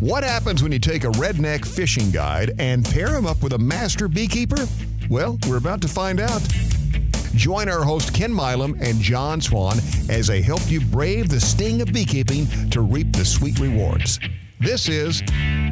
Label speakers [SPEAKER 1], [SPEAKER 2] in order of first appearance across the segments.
[SPEAKER 1] What happens when you take a redneck fishing guide and pair him up with a master beekeeper? Well, we're about to find out. Join our host Ken Milam and John Swan as they help you brave the sting of beekeeping to reap the sweet rewards. This is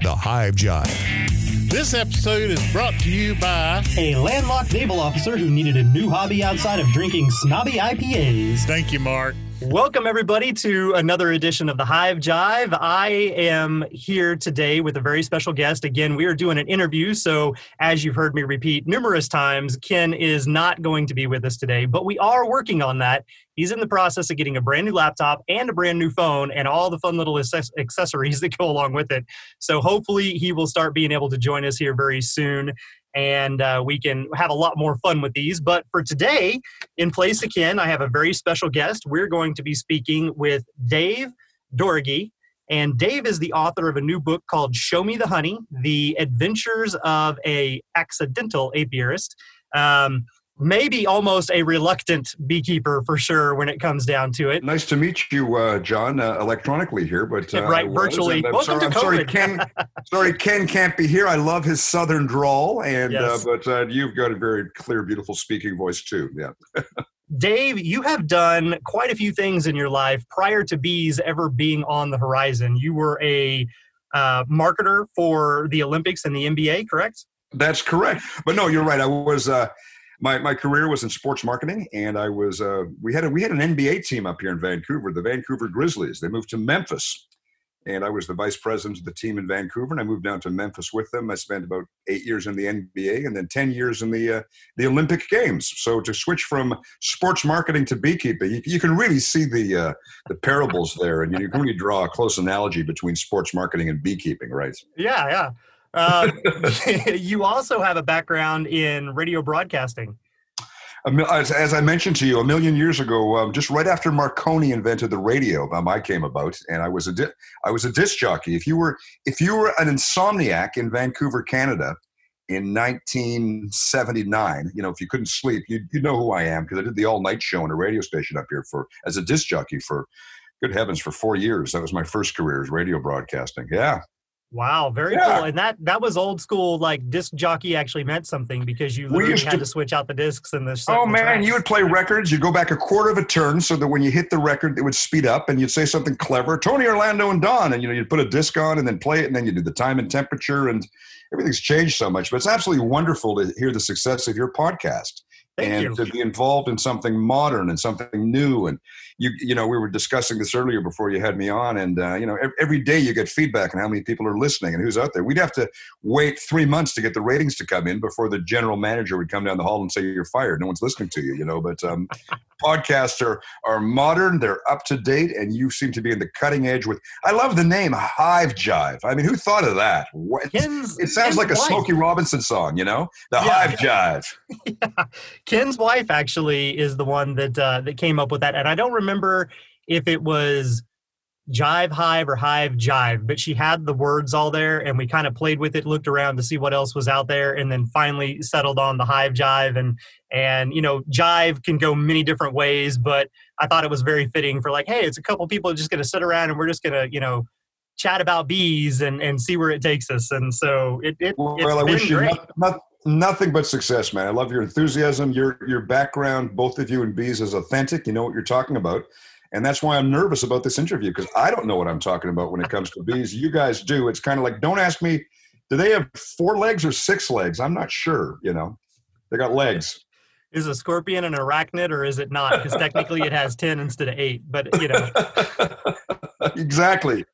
[SPEAKER 1] the Hive Jive.
[SPEAKER 2] This episode is brought to you by
[SPEAKER 3] a landlocked naval officer who needed a new hobby outside of drinking snobby IPAs.
[SPEAKER 2] Thank you, Mark.
[SPEAKER 3] Welcome, everybody, to another edition of the Hive Jive. I am here today with a very special guest. Again, we are doing an interview, so as you've heard me repeat numerous times, Ken is not going to be with us today, but we are working on that. He's in the process of getting a brand new laptop and a brand new phone and all the fun little accessories that go along with it. So hopefully, he will start being able to join us here very soon and uh, we can have a lot more fun with these. But for today, in place of Ken, I have a very special guest. We're going to be speaking with Dave Doroghy. And Dave is the author of a new book called Show Me the Honey The Adventures of a Accidental Apiarist. Um, maybe almost a reluctant beekeeper for sure when it comes down to it.
[SPEAKER 4] Nice to meet you, uh, John, uh, electronically here, but uh,
[SPEAKER 3] right virtually. Welcome
[SPEAKER 4] sorry,
[SPEAKER 3] to
[SPEAKER 4] I'm sorry, Ken. sorry, Ken can't be here. I love his southern drawl, and uh,
[SPEAKER 3] yes.
[SPEAKER 4] but uh, you've got a very clear, beautiful speaking voice too. Yeah.
[SPEAKER 3] Dave, you have done quite a few things in your life prior to bees ever being on the horizon. You were a uh, marketer for the Olympics and the NBA, correct?
[SPEAKER 4] That's correct. But no, you're right. I was my, my career was in sports marketing, and I was uh, we had a, we had an NBA team up here in Vancouver, the Vancouver Grizzlies. They moved to Memphis, and I was the vice president of the team in Vancouver. And I moved down to Memphis with them. I spent about eight years in the NBA, and then ten years in the uh, the Olympic Games. So to switch from sports marketing to beekeeping, you, you can really see the uh, the parables there, and you can really draw a close analogy between sports marketing and beekeeping, right?
[SPEAKER 3] Yeah, yeah. Uh, you also have a background in radio broadcasting.
[SPEAKER 4] As, as I mentioned to you a million years ago, um, just right after Marconi invented the radio, um, I came about, and I was a di- I was a disc jockey. If you were if you were an insomniac in Vancouver, Canada, in 1979, you know, if you couldn't sleep, you you know who I am because I did the all night show on a radio station up here for as a disc jockey for good heavens for four years. That was my first career as radio broadcasting. Yeah,
[SPEAKER 3] Wow, very yeah. cool. And that that was old school. Like disc jockey actually meant something because you literally had to, to, switch out the discs and the.
[SPEAKER 4] Oh man,
[SPEAKER 3] tracks.
[SPEAKER 4] you would play records. You'd go back a quarter of a turn so that when you hit the record, it would speed up, and you'd say something clever, Tony Orlando and Dawn, and you know you'd put a disc on and then play it, and then you do the time and temperature, and everything's changed so much. But it's absolutely wonderful to hear the success of your podcast.
[SPEAKER 3] Thank
[SPEAKER 4] and
[SPEAKER 3] you.
[SPEAKER 4] to be involved in something modern and something new and you you know we were discussing this earlier before you had me on and uh, you know every, every day you get feedback on how many people are listening and who's out there we'd have to wait three months to get the ratings to come in before the general manager would come down the hall and say you're fired no one's listening to you you know but um, podcasts are are modern they're up to date and you seem to be in the cutting edge with i love the name hive jive i mean who thought of that what,
[SPEAKER 3] Ken's,
[SPEAKER 4] it sounds
[SPEAKER 3] Ken's
[SPEAKER 4] like a
[SPEAKER 3] wife.
[SPEAKER 4] smokey robinson song you know the
[SPEAKER 3] Yeah.
[SPEAKER 4] hive jive
[SPEAKER 3] yeah. Ken's wife actually is the one that uh, that came up with that, and I don't remember if it was Jive Hive or Hive Jive, but she had the words all there, and we kind of played with it, looked around to see what else was out there, and then finally settled on the Hive Jive. And and you know, Jive can go many different ways, but I thought it was very fitting for like, hey, it's a couple people just going to sit around and we're just going to you know chat about bees and and see where it takes us. And so it, it
[SPEAKER 4] Well,
[SPEAKER 3] it's
[SPEAKER 4] I
[SPEAKER 3] been great.
[SPEAKER 4] not, not, nothing but success, man. I love your enthusiasm. Your your background, both of you in bees, is authentic. You know what you're talking about, and that's why I'm nervous about this interview because I don't know what I'm talking about when it comes to bees. You guys do. It's kind of like don't ask me. Do they have four legs or six legs? I'm not sure. You know, they got legs.
[SPEAKER 3] is a scorpion an arachnid or is it not? Because technically it has 10 instead of 8, but you know.
[SPEAKER 4] exactly.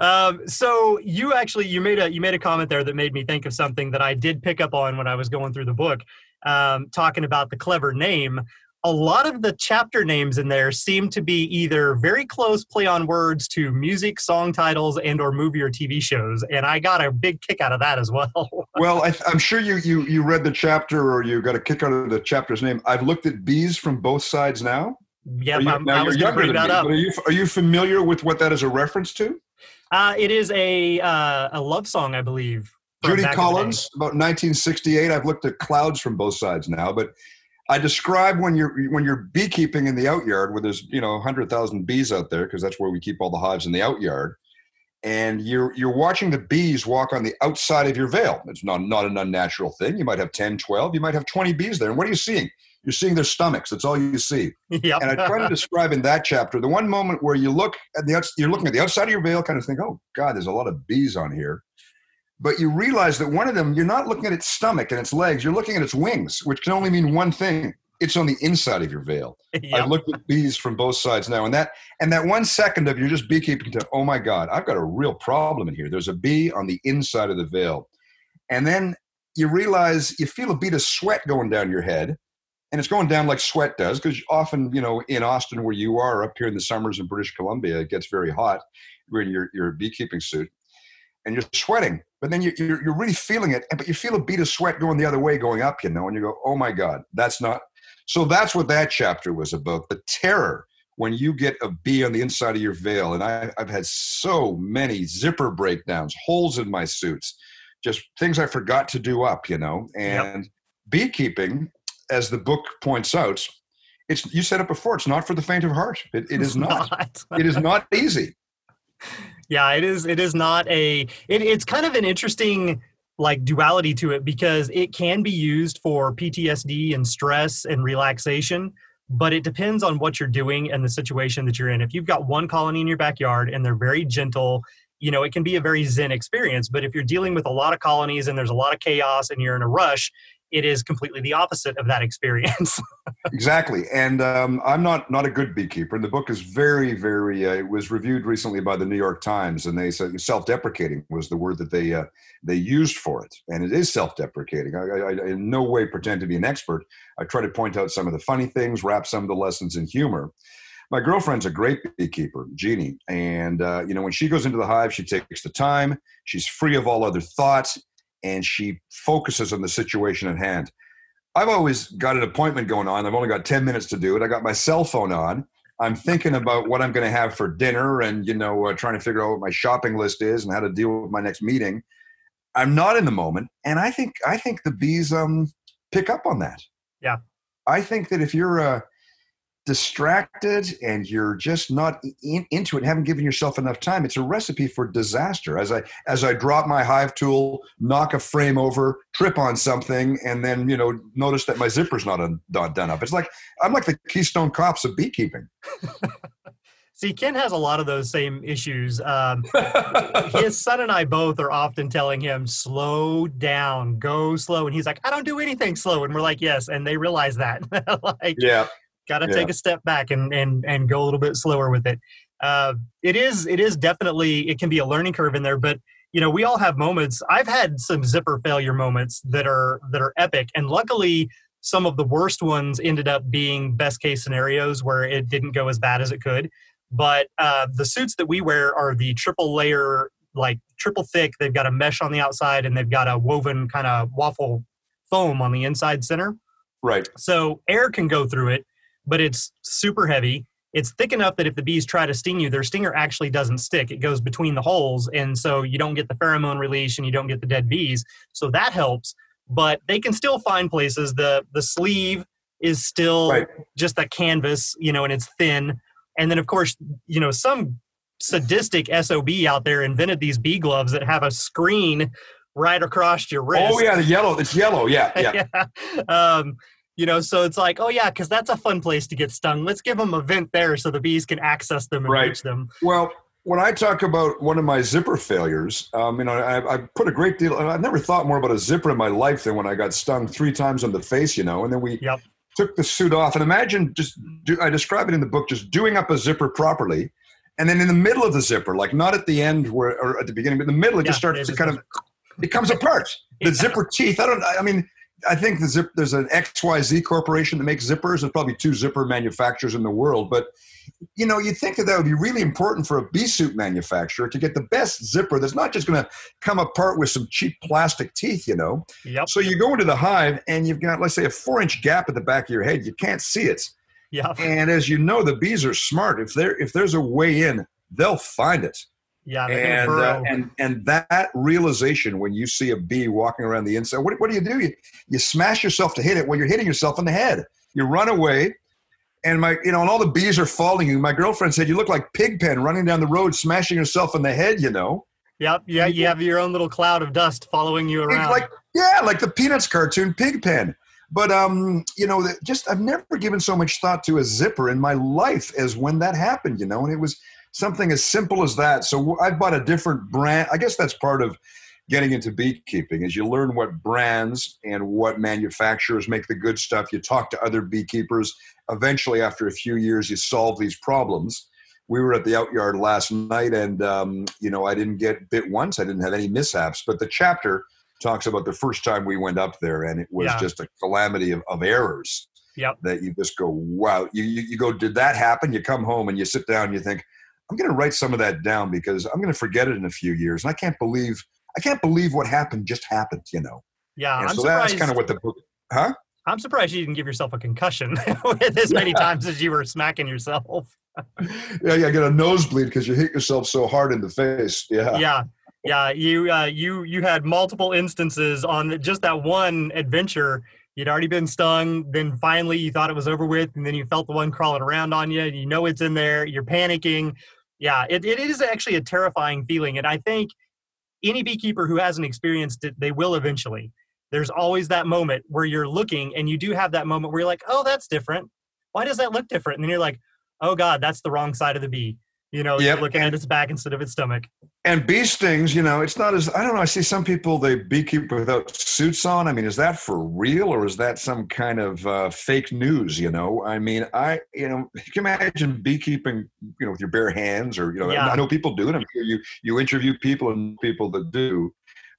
[SPEAKER 3] Um, so you actually you made a you made a comment there that made me think of something that I did pick up on when I was going through the book, um, talking about the clever name. A lot of the chapter names in there seem to be either very close play on words to music, song titles, and or movie or TV shows, and I got a big kick out of that as well.
[SPEAKER 4] Well, I, I'm sure you, you you read the chapter or you got a kick out of the chapter's name. I've looked at bees from both sides now.
[SPEAKER 3] Yeah,
[SPEAKER 4] Are you-
[SPEAKER 3] I'm-
[SPEAKER 4] you're
[SPEAKER 3] was going
[SPEAKER 4] younger
[SPEAKER 3] bring
[SPEAKER 4] than
[SPEAKER 3] that
[SPEAKER 4] me, Are you, are you familiar with what that is a reference to?
[SPEAKER 3] Uh, it is a uh, a love song, I believe.
[SPEAKER 4] Judy
[SPEAKER 3] back in the day.
[SPEAKER 4] Collins, about 1968. I've looked at clouds from both sides now, but I describe when you're when you're beekeeping in the out yard where there's you know 100,000 bees out there because that's where we keep all the hives in the out yard. and you're you're watching the bees walk on the outside of your veil. It's not not an unnatural thing. You might have 10, 12, you might have 20 bees there. And what are you seeing? You're seeing their stomachs. That's all you see.
[SPEAKER 3] Yep.
[SPEAKER 4] And I try to describe in that chapter the one moment where you look at the you're looking at the outside of your veil, kind of think, oh God, there's a lot of bees on here. But you realize that one of them, you're not looking at its stomach and its legs, you're looking at its wings, which can only mean one thing. It's on the inside of your veil.
[SPEAKER 3] Yep.
[SPEAKER 4] I've looked at bees from both sides now, and that and that one second of you're just beekeeping to, oh my God, I've got a real problem in here. There's a bee on the inside of the veil, and then you realize you feel a bead of sweat going down your head, and it's going down like sweat does because often you know in Austin where you are up here in the summers in British Columbia it gets very hot. You're in your your beekeeping suit, and you're sweating, but then you, you're you're really feeling it, but you feel a bead of sweat going the other way, going up, you know, and you go, oh my God, that's not so that's what that chapter was about the terror when you get a bee on the inside of your veil. And I, I've had so many zipper breakdowns, holes in my suits, just things I forgot to do up, you know. And beekeeping, as the book points out, it's you said it before, it's not for the faint of heart. It, it is
[SPEAKER 3] It's
[SPEAKER 4] not. it is not easy.
[SPEAKER 3] yeah it is it is not a it, it's kind of an interesting like duality to it because it can be used for ptsd and stress and relaxation but it depends on what you're doing and the situation that you're in if you've got one colony in your backyard and they're very gentle you know it can be a very zen experience but if you're dealing with a lot of colonies and there's a lot of chaos and you're in a rush it is completely the opposite of that experience.
[SPEAKER 4] Exactly and um, i'm not not a good beekeeper and the book is very very uh, it was reviewed recently by the new york times and they said self-deprecating was the word that they uh, they used for it and it is self-deprecating. I, I, I in no way pretend to be an expert. I try to point out some of the funny things wrap some of the lessons in humor. My girlfriend's a great beekeeper, Jeannie, and uh, you know when she goes into the hive, she takes the time. She's free of all other thoughts, and she focuses on the situation at hand. I've always got an appointment going on. I've only got 10 minutes to do it. I got my cell phone on. I'm thinking about what I'm going to have for dinner and, you know, uh, trying to figure out what my shopping list is and how to deal with my next meeting. I'm not in the moment. And I think, I think the bees um, pick up on that.
[SPEAKER 3] Yeah.
[SPEAKER 4] I think that if you're uh, distracted and you're just not in, into it, haven't given yourself enough time, it's a recipe for disaster. As I as I drop my hive tool, knock a frame over, trip on something, and then you know notice that my zipper's not, un, not done up. It's like I'm like the Keystone Cops of beekeeping.
[SPEAKER 3] See, Ken has a lot of those same issues. Um, his son and I both are often telling him, slow down, go slow. And he's like, I don't do anything slow. And we're like, yes. And they realize that. like,
[SPEAKER 4] Yeah,
[SPEAKER 3] got to
[SPEAKER 4] Yeah.
[SPEAKER 3] take a step back and, and, and go a little bit slower with it. Uh, it is, it is definitely, it can be a learning curve in there, but you know, we all have moments. I've had some zipper failure moments that are, that are epic. And luckily some of the worst ones ended up being best case scenarios where it didn't go as bad as it could but uh, the suits that we wear are the triple layer like triple thick they've got a mesh on the outside and they've got a woven kind of waffle foam on the inside center
[SPEAKER 4] right.
[SPEAKER 3] so air can go through it but it's super heavy it's thick enough that if the bees try to sting you their stinger actually doesn't stick it goes between the holes and so you don't get the pheromone release and you don't get the dead bees so that helps but they can still find places the the sleeve is still
[SPEAKER 4] Right.
[SPEAKER 3] just that canvas you know and it's thin and then of course you know some sadistic sob out there invented these bee gloves that have a screen right across your wrist
[SPEAKER 4] Oh yeah, the yellow. It's yellow. Yeah, yeah.
[SPEAKER 3] yeah. Um, you know, so it's like, oh yeah, because that's a fun place to get stung. Let's give them a vent there so the bees can access them and
[SPEAKER 4] Right.
[SPEAKER 3] reach them.
[SPEAKER 4] Well, when I talk about one of my zipper failures, um, you know, I, I put a great deal. I've never thought more about a zipper in my life than when I got stung three times on the face. You know, and then we
[SPEAKER 3] Yep.
[SPEAKER 4] took the suit off, and imagine just do, I describe it in the book, just doing up a zipper properly, and then in the middle of the zipper, like not at the end where or at the beginning, but in the middle, it
[SPEAKER 3] Yeah,
[SPEAKER 4] just starts
[SPEAKER 3] it
[SPEAKER 4] to
[SPEAKER 3] just
[SPEAKER 4] kind of it comes apart. The
[SPEAKER 3] Yeah.
[SPEAKER 4] zipper teeth. I don't. I mean. I think the zip, there's an XYZ corporation that makes zippers. There's probably two zipper manufacturers in the world, but you know, you'd think that that would be really important for a bee suit manufacturer to get the best zipper that's not just going to come apart with some cheap plastic teeth, you know.
[SPEAKER 3] Yep.
[SPEAKER 4] So you go into the hive and you've got, let's say, a four inch gap at the back of your head. You can't see it.
[SPEAKER 3] Yep.
[SPEAKER 4] And as you know, the bees are smart. If there if there's a way in, they'll find it.
[SPEAKER 3] Yeah.
[SPEAKER 4] And, uh, and and that realization when you see a bee walking around the inside, what, what do you do? You, you smash yourself to hit it. Well, you're hitting yourself in the head. You run away, and my you know and all the bees are following you my girlfriend said you look like pigpen running down the road smashing yourself in the head you know
[SPEAKER 3] Yep. Yeah. You have your own little cloud of dust following you around.
[SPEAKER 4] like yeah like the peanuts cartoon pigpen but um you know just i've never given so much thought to a zipper in my life as when that happened you know and it was something as simple as that. So i bought a different brand. I guess that's part of getting into beekeeping is you learn what brands and what manufacturers make the good stuff. You talk to other beekeepers. Eventually after a few years you solve these problems. We were at the outyard last night and um, you know i didn't get bit once. I didn't have any mishaps. But the chapter talks about the first time we went up there and it was
[SPEAKER 3] Yeah.
[SPEAKER 4] just a calamity of, of errors
[SPEAKER 3] Yep.
[SPEAKER 4] that you just go wow. You, you, you go did that happen? You come home and you sit down and you think i'm going to write some of that down because i'm going to forget it in a few years and i can't believe i can't believe what happened just happened you know
[SPEAKER 3] yeah.
[SPEAKER 4] and
[SPEAKER 3] I'm
[SPEAKER 4] so
[SPEAKER 3] surprised.
[SPEAKER 4] that's kind of what the book huh
[SPEAKER 3] I'm surprised you didn't give yourself a concussion with as many times as you were smacking yourself.
[SPEAKER 4] yeah yeah get a nosebleed because you hit yourself so hard in the face yeah
[SPEAKER 3] yeah yeah you uh, you you had multiple instances on just that one adventure you'd already been stung then finally you thought it was over with and then you felt the one crawling around on you and you know it's in there you're panicking yeah it, it is actually a terrifying feeling and i think any beekeeper who hasn't experienced it they will eventually. There's always that moment where you're looking and you do have that moment where you're like oh that's different. Why does that look different? And then you're like oh god that's the wrong side of the bee you know
[SPEAKER 4] Yep,
[SPEAKER 3] you're looking at its back instead of its stomach.
[SPEAKER 4] And bee stings you know it's not as i don't know i see some people they beekeep without suits on. I mean is that for real or is that some kind of uh, fake news you know? I mean i you know you can imagine beekeeping you know with your bare hands or you know
[SPEAKER 3] Yeah.
[SPEAKER 4] i know people do it. I'm sure you you interview people and people that do.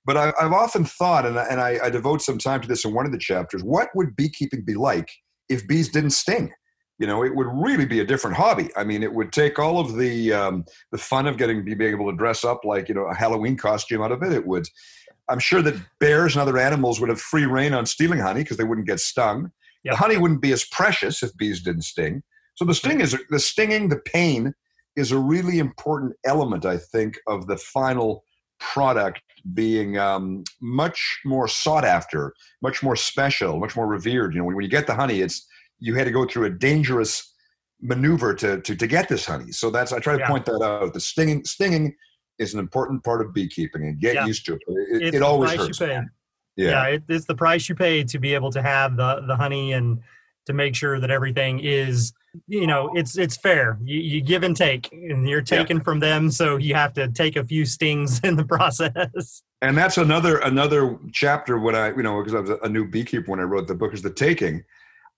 [SPEAKER 4] But I, i've often thought and, I, and I, I devote some time to this in one of the chapters what would beekeeping be like if bees didn't sting you know it would really be a different hobby i mean it would take all of the um, the fun of getting being able to dress up like you know a Halloween costume out of it. It would. I'm sure that bears and other animals would have free reign on stealing honey because they wouldn't get stung.
[SPEAKER 3] Yep.
[SPEAKER 4] The honey wouldn't be as precious if bees didn't sting. So the sting is the stinging, the pain is a really important element, I think, of the final product being um, much more sought after, much more special, much more revered. You know, when, when you get the honey, it's you had to go through a dangerous maneuver to to, to get this honey. So that's I try to
[SPEAKER 3] Yeah.
[SPEAKER 4] point that out. The stinging stinging is an important part of beekeeping, and get
[SPEAKER 3] Yeah.
[SPEAKER 4] used to it. It,
[SPEAKER 3] It's
[SPEAKER 4] it always hurts.
[SPEAKER 3] pay. yeah,
[SPEAKER 4] Yeah.
[SPEAKER 3] it, it's the price you pay to be able to have the the honey and to make sure that everything is you know it's it's fair you, you give and take and you're
[SPEAKER 4] Yeah.
[SPEAKER 3] taking from them so you have to take a few stings in the process
[SPEAKER 4] and that's another another chapter when I you know because I was a new beekeeper when I wrote the book is the taking.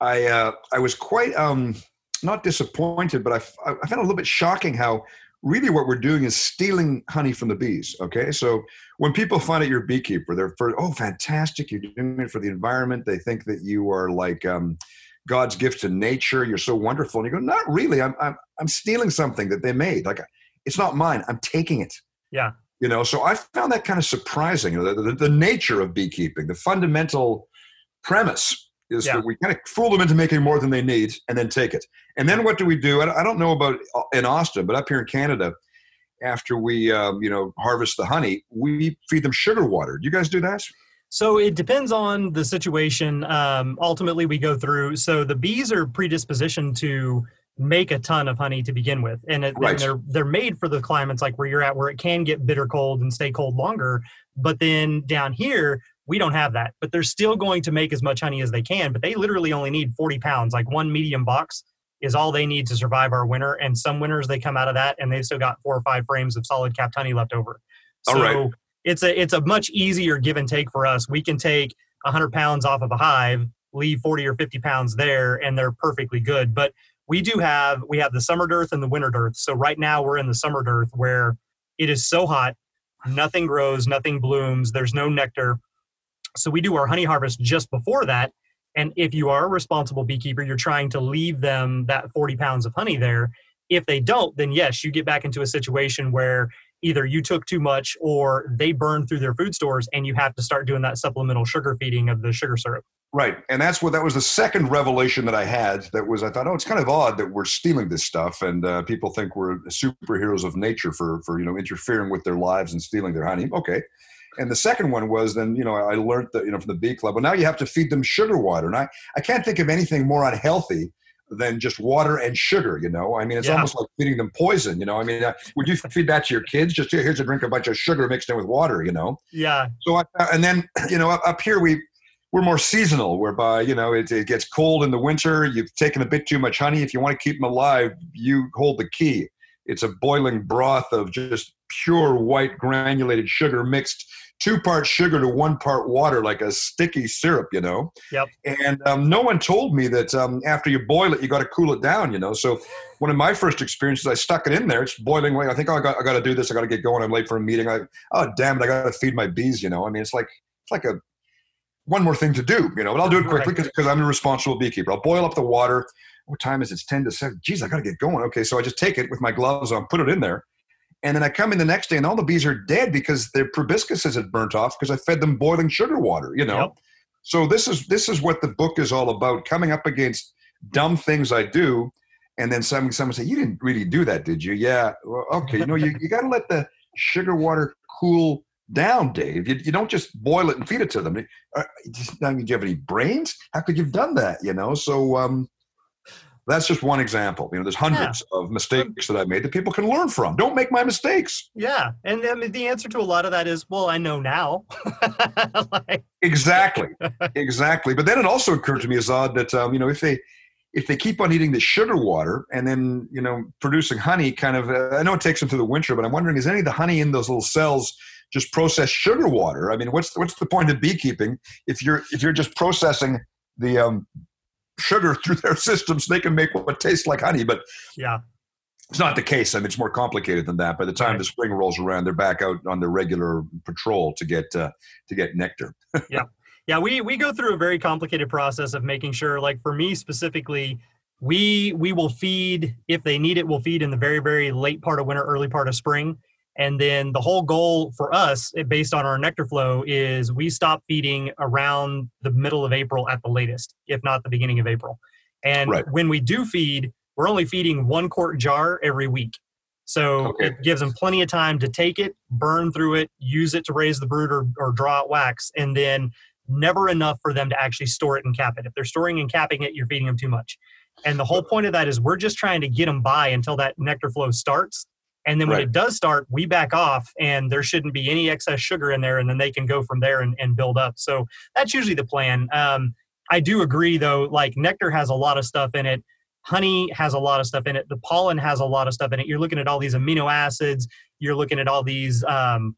[SPEAKER 4] I uh, I was quite um, not disappointed, but I, I found it a little bit shocking how really what we're doing is stealing honey from the bees. Okay, so when people find out you're a beekeeper, they're first, oh fantastic, you're doing it for the environment. They think that you are like um, God's gift to nature. You're so wonderful, and you go, not really. I'm I'm I'm stealing something that they made. Like it's not mine. I'm taking it Yeah. you know so i found that kind of surprising you know, the, the, the nature of beekeeping the fundamental premise is
[SPEAKER 3] Yeah.
[SPEAKER 4] that we kind of fool them into making more than they need and then take it and then what do we do i don't know about uh, in austin but up here in canada after we um, you know harvest the honey we feed them sugar water do you guys do that
[SPEAKER 3] So it depends on the situation. Um, ultimately, we go through. So the bees are predispositioned to make a ton of honey to begin with, and, it,
[SPEAKER 4] Right.
[SPEAKER 3] and they're they're made for the climates like where you're at, where it can get bitter cold and stay cold longer. But then down here, we don't have that. But they're still going to make as much honey as they can. But they literally only need 40 pounds. Like one medium box is all they need to survive our winter. And some winters they come out of that and they've still got four or five frames of solid capped honey left over.
[SPEAKER 4] All
[SPEAKER 3] So
[SPEAKER 4] right.
[SPEAKER 3] it's a it's a much easier give and take for us. We can take 100 pounds off of a hive, leave 40 or 50 pounds there, and they're perfectly good. But we do have we have the summer dearth and the winter dearth. So right now we're in the summer dearth where it is so hot, nothing grows, nothing blooms, there's no nectar. So we do our honey harvest just before that. And if you are a responsible beekeeper, you're trying to leave them that 40 pounds of honey there. If they don't, then yes, you get back into a situation where either you took too much or they burn through their food stores and you have to start doing that supplemental sugar feeding of the sugar syrup.
[SPEAKER 4] Right. And that's what that was the second revelation that I had that was I thought, oh, it's kind of odd that we're stealing this stuff and uh, people think we're superheroes of nature for for you know interfering with their lives and stealing their honey. Okay. And the second one was then, you know, I learned that, you know, from the bee club, well, now you have to feed them sugar water. And I, I can't think of anything more unhealthy than just water and sugar. You know, I mean, it's
[SPEAKER 3] Yeah.
[SPEAKER 4] almost like feeding them poison. You know, I mean, uh, would you feed that to your kids? Just here's a drink a bunch of sugar mixed in with water. You know,
[SPEAKER 3] Yeah.
[SPEAKER 4] so I, and then you know up, up here we we're more seasonal, whereby you know it, it gets cold in the winter. You've taken a bit too much honey. If you want to keep them alive, you hold the key. It's a boiling broth of just pure white granulated sugar mixed two parts sugar to one part water, like a sticky syrup. You know.
[SPEAKER 3] Yep.
[SPEAKER 4] And um, no one told me that um, after you boil it, you got to cool it down. You know. So one of my first experiences, I stuck it in there. It's boiling away. I think oh, I got I got to do this. I got to get going. I'm late for a meeting. I oh damn it, I got to feed my bees. You know. I mean, it's like it's like a one more thing to do, you know, but I'll do it quickly
[SPEAKER 3] Right.
[SPEAKER 4] because I'm a responsible beekeeper. I'll boil up the water. What time is it? It's 10 to 7. Geez, I got to get going. Okay, so I just take it with my gloves on, put it in there. And then I come in the next day and all the bees are dead because their proboscises had burnt off because I fed them boiling sugar water, you know.
[SPEAKER 3] Yep.
[SPEAKER 4] So this is this is what the book is all about, coming up against dumb things I do. And then some, someone say, You didn't really do that, did you? Yeah. Well, okay. You know, you, you got to let the sugar water cool down, Dave. You, you don't just boil it and feed it to them. Uh, just- now, do you have any brains? How could you have done that? You know, so um, that's just one example. You know, there's hundreds of mistakes that I've made that people can learn from. Don't make my mistakes.
[SPEAKER 3] Yeah. And I mean, the answer to a lot of that is, well, I know now. like,
[SPEAKER 4] Exactly, exactly. But then it also occurred to me as odd that um, you know if they if they keep on eating the sugar water and then you know producing honey, kind of uh, I know it takes them through the winter, but I'm wondering is any of the honey in those little cells just processed sugar water? I mean, what's what's the point of beekeeping if you're if you're just processing the um, sugar through their systems? They can make what tastes like honey, but
[SPEAKER 3] yeah.
[SPEAKER 4] it's not the case. I mean, it's more complicated than that. By the time
[SPEAKER 3] Right.
[SPEAKER 4] the spring rolls around, they're back out on their regular patrol to get uh, to get nectar.
[SPEAKER 3] Yeah, yeah. we we go through a very complicated process of making sure, like for me specifically, we we will feed if they need it. We'll feed in the very very late part of winter, early part of spring, and then the whole goal for us, eh, based on our nectar flow, is we stop feeding around the middle of April at the latest, if not the beginning of April. And
[SPEAKER 4] Right.
[SPEAKER 3] when we do feed, we're only feeding one quart jar every week. So
[SPEAKER 4] Okay.
[SPEAKER 3] it gives them plenty of time to take it, burn through it, use it to raise the brood or, or draw out wax, and then never enough for them to actually store it and cap it. If they're storing and capping it, you're feeding them too much. And the whole point of that is we're just trying to get them by until that nectar flow starts. And then when
[SPEAKER 4] Right.
[SPEAKER 3] it does start, we back off and there shouldn't be any excess sugar in there. And then they can go from there and, and build up. So that's usually the plan. Um, I do agree though, like nectar has a lot of stuff in it. Honey has a lot of stuff in it. The pollen has a lot of stuff in it. You're looking at all these amino acids. You're looking at all these um,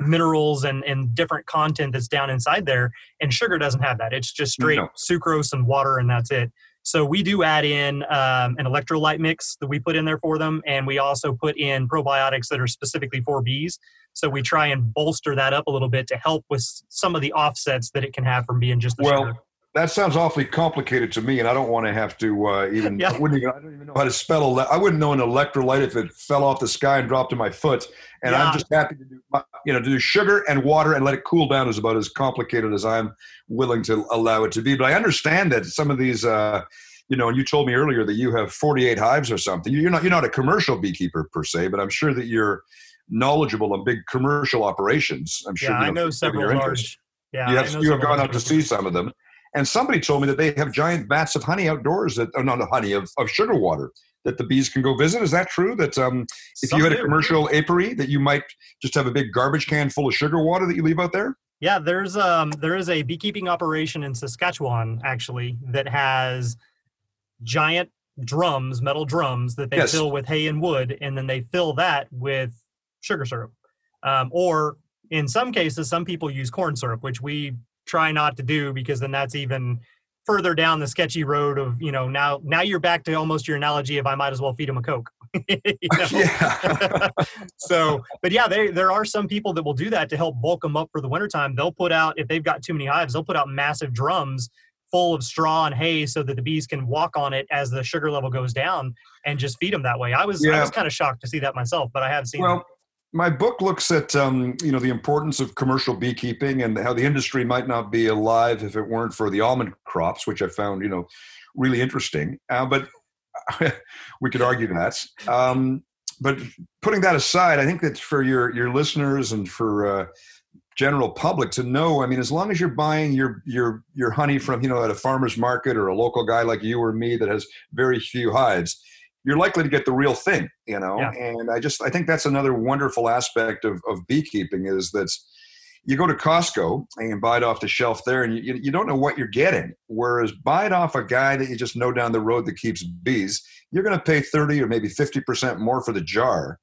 [SPEAKER 3] minerals and, and different content that's down inside there. And sugar doesn't have that. It's just straight
[SPEAKER 4] No.
[SPEAKER 3] sucrose and water, and that's it. So we do add in um, an electrolyte mix that we put in there for them, and we also put in probiotics that are specifically for bees. So we try and bolster that up a little bit to help with some of the offsets that it can have from being just the
[SPEAKER 4] Well,
[SPEAKER 3] sugar.
[SPEAKER 4] That sounds awfully complicated to me, and I don't want to have to uh, even.
[SPEAKER 3] Yeah.
[SPEAKER 4] I wouldn't even. I don't even know how to spell. I wouldn't know an electrolyte if it fell off the sky and dropped to my foot. And
[SPEAKER 3] Yeah.
[SPEAKER 4] I'm just happy to do, my- you know, to do sugar and water and let it cool down is about as complicated as I'm willing to allow it to be. But I understand that some of these, uh, you know, and you told me earlier that you have 48 hives or something. You're not. You're not a commercial beekeeper per se, but I'm sure that you're knowledgeable on big commercial operations. I'm sure.
[SPEAKER 3] Yeah,
[SPEAKER 4] you
[SPEAKER 3] I know several large. Yeah,
[SPEAKER 4] you have,
[SPEAKER 3] know
[SPEAKER 4] you have gone out to see some of them. And somebody told me that they have giant vats of honey outdoors that, oh, not not honey, of, of sugar water that the bees can go visit. Is that true? That um, if
[SPEAKER 3] Some
[SPEAKER 4] you had a
[SPEAKER 3] do.
[SPEAKER 4] commercial apiary, that you might just have a big garbage can full of sugar water that you leave out there?
[SPEAKER 3] Yeah, there's um there is a beekeeping operation in Saskatchewan actually that has giant drums, metal drums that they
[SPEAKER 4] Yes.
[SPEAKER 3] fill with hay and wood, and then they fill that with sugar syrup. Um, or in some cases, some people use corn syrup, which we try not to do because then that's even further down the sketchy road of you know now now you're back to almost your analogy of I might as well feed them a coke.
[SPEAKER 4] Yeah.
[SPEAKER 3] so but yeah they, there are some people that will do that to help bulk them up for the wintertime they'll put out if they've got too many hives they'll put out massive drums full of straw and hay so that the bees can walk on it as the sugar level goes down and just feed them that way i was i was kind of shocked to see that myself but i have seen
[SPEAKER 4] well, my book looks at um, you know the importance of commercial beekeeping and how the industry might not be alive if it weren't for the almond crops, which I found you know really interesting. Uh, but we could argue that. Um, but putting that aside, I think that for your your listeners and for uh, general public to know. I mean, as long as you're buying your your your honey from you know at a farmer's market or a local guy like you or me that has very few hives, you're likely to get the real thing. You know,
[SPEAKER 3] Yeah.
[SPEAKER 4] and I just I think that's another wonderful aspect of of beekeeping is that you go to Costco and you buy it off the shelf there, and you, you don't know what you're getting. Whereas buy it off a guy that you just know down the road that keeps bees, you're going to pay 30 or maybe 50% more for the jar.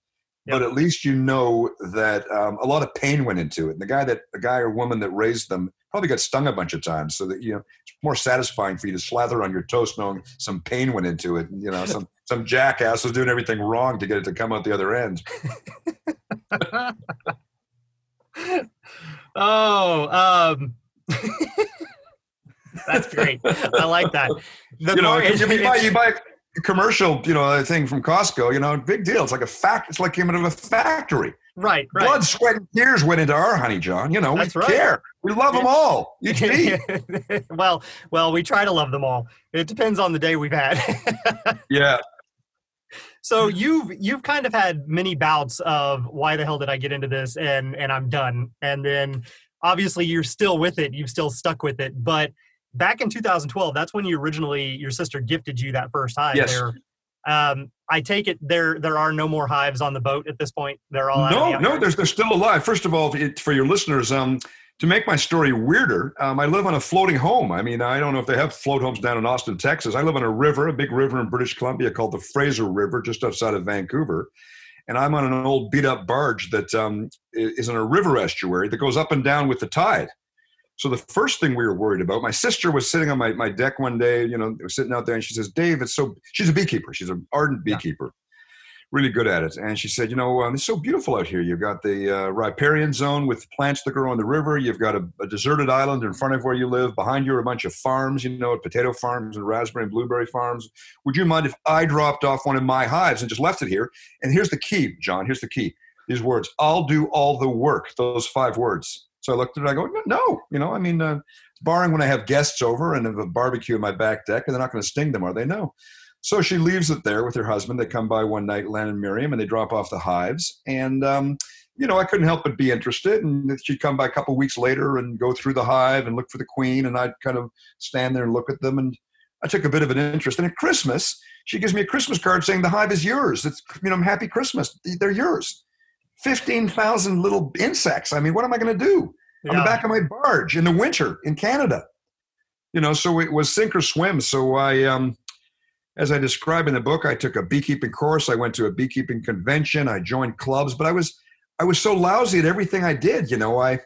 [SPEAKER 4] But at least you know that um, a lot of pain went into it. And the guy that the guy or woman that raised them probably got stung a bunch of times, so that you know it's more satisfying for you to slather on your toast knowing some pain went into it. You know, some some jackass was doing everything wrong to get it to come out the other end.
[SPEAKER 3] oh, um, that's great. I like that. The
[SPEAKER 4] you know, if you, buy, you buy a commercial, you know, thing from Costco, you know, big deal. It's like a fact. It's like came out of a factory.
[SPEAKER 3] right, right.
[SPEAKER 4] Blood, sweat, and tears went into our honey, John. You know,
[SPEAKER 3] That's
[SPEAKER 4] we
[SPEAKER 3] right.
[SPEAKER 4] care. We love them all. Each bee.
[SPEAKER 3] well, well, we try to love them all. It depends on the day we've had.
[SPEAKER 4] yeah.
[SPEAKER 3] so you've you've kind of had many bouts of why the hell did I get into this and and I'm done. And then obviously you're still with it. You've still stuck with it. But back in 2012, that's when you originally your sister gifted you that first hive.
[SPEAKER 4] Yes.
[SPEAKER 3] There. Um, I take it there there are no more hives on the boat at this point. They're all out
[SPEAKER 4] No,
[SPEAKER 3] the
[SPEAKER 4] no, they're, they're still alive. First of all, it, for your listeners, um, to make my story weirder, um, I live on a floating home. I mean, I don't know if they have float homes down in Austin, Texas. I live on a river, a big river in British Columbia called the Fraser River, just outside of Vancouver. And I'm on an old beat up barge that um, is in a river estuary that goes up and down with the tide. So the first thing we were worried about, my sister was sitting on my, my deck one day, you know, was sitting out there and she says, Dave, it's so, she's a beekeeper. She's an ardent
[SPEAKER 3] Yeah.
[SPEAKER 4] beekeeper really good at it. And she said, you know, um, it's so beautiful out here. You've got the uh, riparian zone with plants that grow on the river. You've got a, a deserted island in front of where you live. Behind you are a bunch of farms, you know, potato farms and raspberry and blueberry farms. Would you mind if I dropped off one of my hives and just left it here? And here's the key, John. Here's the key. These words, I'll do all the work. Those five words. So I looked at it. I go, no, you know, I mean, uh, barring when I have guests over and have a barbecue in my back deck, and they're not going to sting them, are they? No. So she leaves it there with her husband. They come by one night, Len and Miriam, and they drop off the hives. And, um, you know, I couldn't help but be interested. And she'd come by a couple weeks later and go through the hive and look for the queen. And I'd kind of stand there and look at them. And I took a bit of an interest. And at Christmas, she gives me a Christmas card saying, The hive is yours. It's, you know, happy Christmas. They're yours. 15,000 little insects. I mean, what am I going to do? on the back of my barge in the winter in Canada. You know, so it was sink or swim. So I, um, as I describe in the book, I took a beekeeping course. I went to a beekeeping convention. I joined clubs, but I was, I was so lousy at everything I did. You know, I,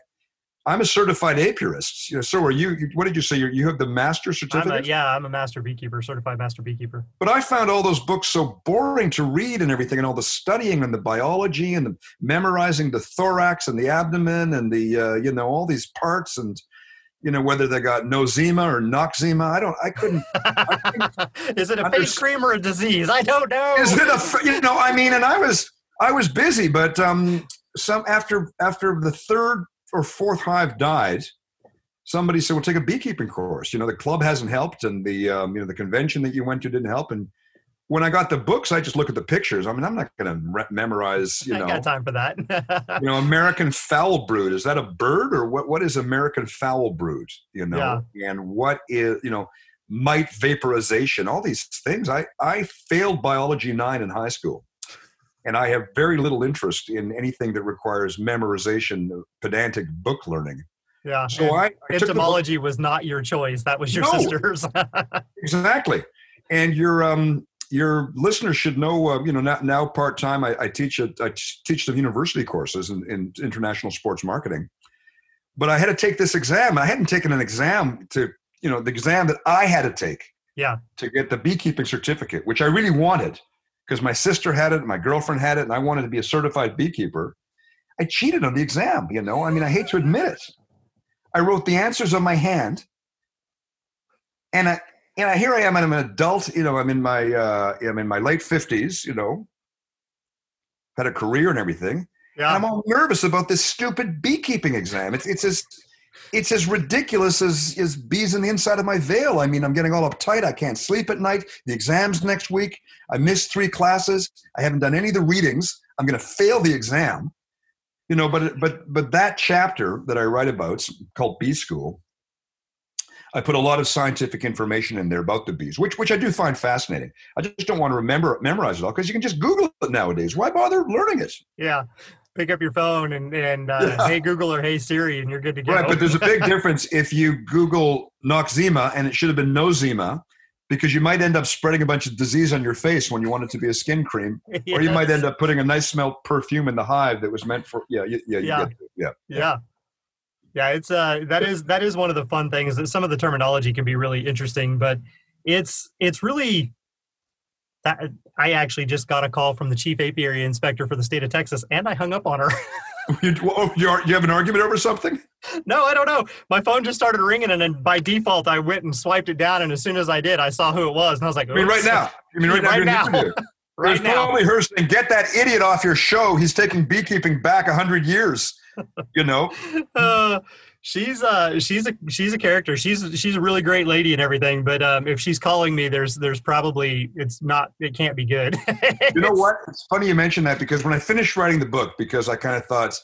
[SPEAKER 4] I'm a certified apiarist. You know, so are you? What did you say? You're, you have the master
[SPEAKER 3] I'm
[SPEAKER 4] certificate.
[SPEAKER 3] a, yeah, I'm a master beekeeper, certified master beekeeper.
[SPEAKER 4] But I found all those books so boring to read and everything, and all the studying and the biology and the memorizing the thorax and the abdomen and the uh, you know all these parts and you know whether they got nosema or Noxzema. I don't. I couldn't.
[SPEAKER 3] Is it a face cream or a disease? I don't know.
[SPEAKER 4] Is it a? You know. I mean, and I was I was busy, but um, some after after the third or fourth hive died. Somebody said, "Well, take a beekeeping course." You know, the club hasn't helped, and the um, you know the convention that you went to didn't help. And when I got the books, I just look at the pictures. I mean, I'm not going to re- memorize. You know, I
[SPEAKER 3] got time for that.
[SPEAKER 4] you know, American fowl brood. Is that a bird or what? What is American fowl brood? You know, and what is you know mite vaporization? All these things. I I failed biology nine in high school, and I have very little interest in anything that requires memorization, pedantic book learning.
[SPEAKER 3] yeah.
[SPEAKER 4] So I, I
[SPEAKER 3] entomology was not your choice. That was your
[SPEAKER 4] No.
[SPEAKER 3] sister's.
[SPEAKER 4] exactly and your um your listeners should know uh, you know now, now part-time I, I teach at i teach some university courses in, in international sports marketing but i had to take this exam i hadn't taken an exam to you know the exam that i had to take
[SPEAKER 3] Yeah.
[SPEAKER 4] to get the beekeeping certificate which i really wanted because my sister had it my girlfriend had it and i wanted to be a certified beekeeper i cheated on the exam you know i mean i hate to admit it i wrote the answers on my hand and I, you know, here I am. and I'm an adult. You know, I'm in my uh, I'm in my late fifties. You know, had a career and everything. And
[SPEAKER 3] Yeah.
[SPEAKER 4] I'm all nervous about this stupid beekeeping exam. It's it's as it's as ridiculous as as bees in the inside of my veil. I mean, I'm getting all uptight. I can't sleep at night. The exam's next week. I missed three classes. I haven't done any of the readings. I'm going to fail the exam. you know, but but but that chapter that I write about called Bee School. I put a lot of scientific information in there about the bees, which which I do find fascinating. I just don't want to remember memorize it all because you can just Google it nowadays. Why bother learning it?
[SPEAKER 3] Yeah. Pick up your phone and, and uh,
[SPEAKER 4] Yeah.
[SPEAKER 3] hey Google or hey Siri and you're good to go.
[SPEAKER 4] Right, but there's a big difference if you Google Noxzema and it should have been Nosema because you might end up spreading a bunch of disease on your face when you want it to be a skin cream, or you might end up putting a nice smell perfume in the hive that was meant for yeah yeah yeah
[SPEAKER 3] Yeah.
[SPEAKER 4] yeah.
[SPEAKER 3] yeah yeah it's uh that is that is one of the fun things that some of the terminology can be really interesting but it's it's really that i actually just got a call from the chief apiary inspector for the state of texas and i hung up on her
[SPEAKER 4] You, oh, you're, you have an argument over something?
[SPEAKER 3] no i don't know my phone just started ringing and then by default i went and swiped it down and as soon as i did i saw who it was and i was like
[SPEAKER 4] I mean, right now. I mean, right,
[SPEAKER 3] Right
[SPEAKER 4] now.
[SPEAKER 3] now. right
[SPEAKER 4] It's
[SPEAKER 3] now
[SPEAKER 4] probably her saying, "Get that idiot off your show. He's taking beekeeping back a hundred years." You know,
[SPEAKER 3] uh, she's uh she's a she's a character she's she's a really great lady and everything but um if she's calling me there's there's probably it's not it can't be good
[SPEAKER 4] you know what? It's funny you mention that because when I finished writing the book, because I kind of thought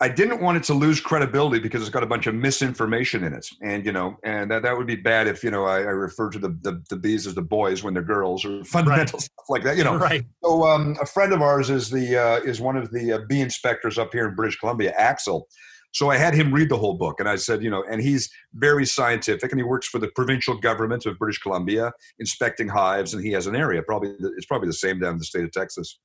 [SPEAKER 4] I didn't want it to lose credibility because it's got a bunch of misinformation in it, and you know, and that, that would be bad if you know I, I refer to the, the the bees as the boys when they're girls or fundamental stuff like that. You know,
[SPEAKER 3] right
[SPEAKER 4] So um, a friend of ours is the uh, is one of the uh, bee inspectors up here in British Columbia, Axel. So I had him read the whole book, and I said, you know, and he's very scientific, and he works for the provincial government of British Columbia, inspecting hives, and he has an area. Probably it's probably the same down in the state of Texas.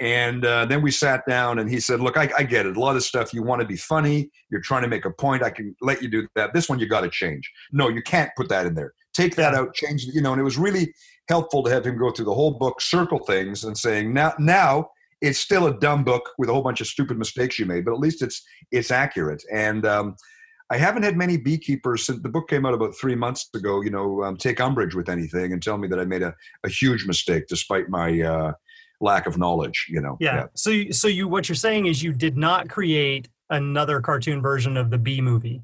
[SPEAKER 4] And uh, then we sat down, and he said, "Look, I, I get it. A lot of stuff you want to be funny. You're trying to make a point. I can let you do that. This one you got to change. No, you can't put that in there. Take that out. Change. You know." And it was really helpful to have him go through the whole book, circle things, and saying, "Now, now it's still a dumb book with a whole bunch of stupid mistakes you made, but at least it's it's accurate." And um, I haven't had many beekeepers since the book came out about three months ago. You know, um, take umbrage with anything and tell me that I made a, a huge mistake despite my uh, lack of knowledge. You know.
[SPEAKER 3] yeah. so you- so you what you're saying is you did not create another cartoon version of the bee movie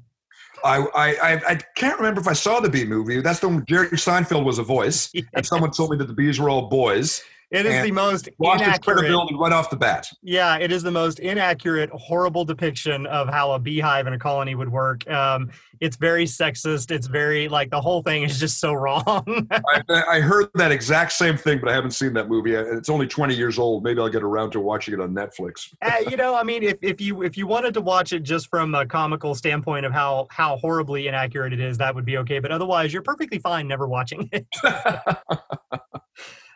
[SPEAKER 4] I, I I can't remember if I saw the bee movie. That's the one Jerry Seinfeld was a voice, and someone told me that the bees were all boys.
[SPEAKER 3] It is the most
[SPEAKER 4] Lost its
[SPEAKER 3] inaccurate
[SPEAKER 4] credibility right off the bat.
[SPEAKER 3] Yeah, it is the most inaccurate, horrible depiction of how a beehive and a colony would work. Um, it's very sexist. It's very like the whole thing is just so wrong.
[SPEAKER 4] I, I heard that exact same thing, but I haven't seen that movie. It's only 20 years old. Maybe I'll get around to watching it on Netflix.
[SPEAKER 3] Uh, you know, I mean, if, if you if you wanted to watch it just from a comical standpoint of how how horribly inaccurate it is, that would be okay. But otherwise, you're perfectly fine never watching it.